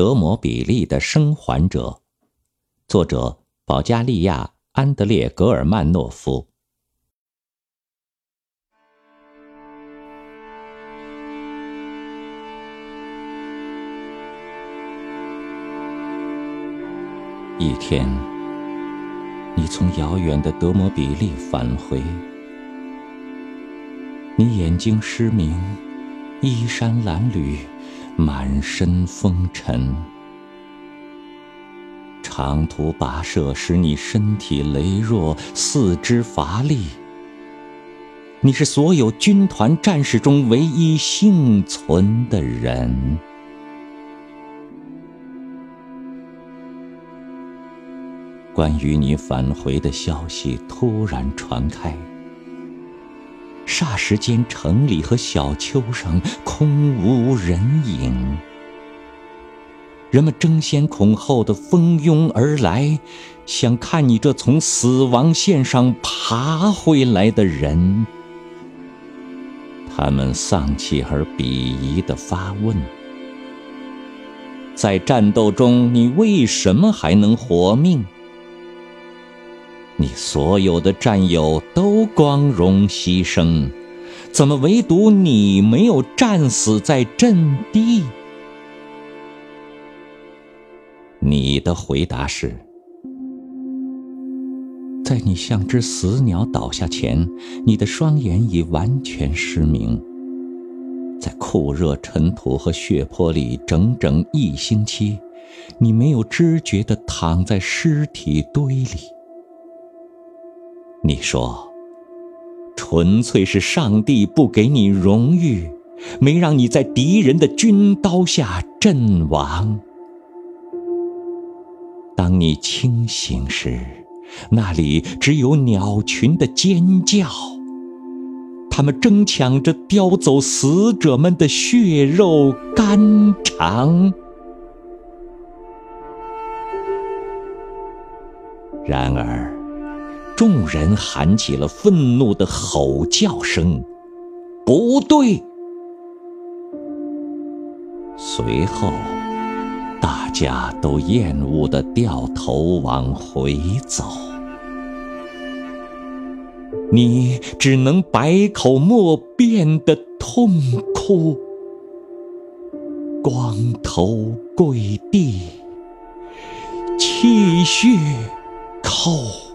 德摩比利的生还者，作者保加利亚安德烈·格尔曼诺夫。一天，你从遥远的德摩比利返回，你眼睛失明，衣衫褴褛。满身风尘，长途跋涉使你身体羸弱，四肢乏力。你是所有军团战士中唯一幸存的人。关于你返回的消息突然传开。霎时间，城里和小丘上空无人影，人们争先恐后的蜂拥而来，想看你这从死亡线上爬回来的人。他们丧气而鄙夷的发问：在战斗中，你为什么还能活命？你所有的战友都光荣牺牲，怎么唯独你没有战死在阵地？你的回答是：在你像只死鸟倒下前，你的双眼已完全失明。在酷热尘土和血泊里整整一星期，你没有知觉地躺在尸体堆里。你说，纯粹是上帝不给你荣誉，没让你在敌人的军刀下阵亡。当你清醒时，那里只有鸟群的尖叫，它们争抢着叼走死者们的血肉肝肠。然而。众人喊起了愤怒的吼叫声，不对。随后，大家都厌恶的掉头往回走，你只能百口莫辩的痛哭，光头跪地，泣血叩。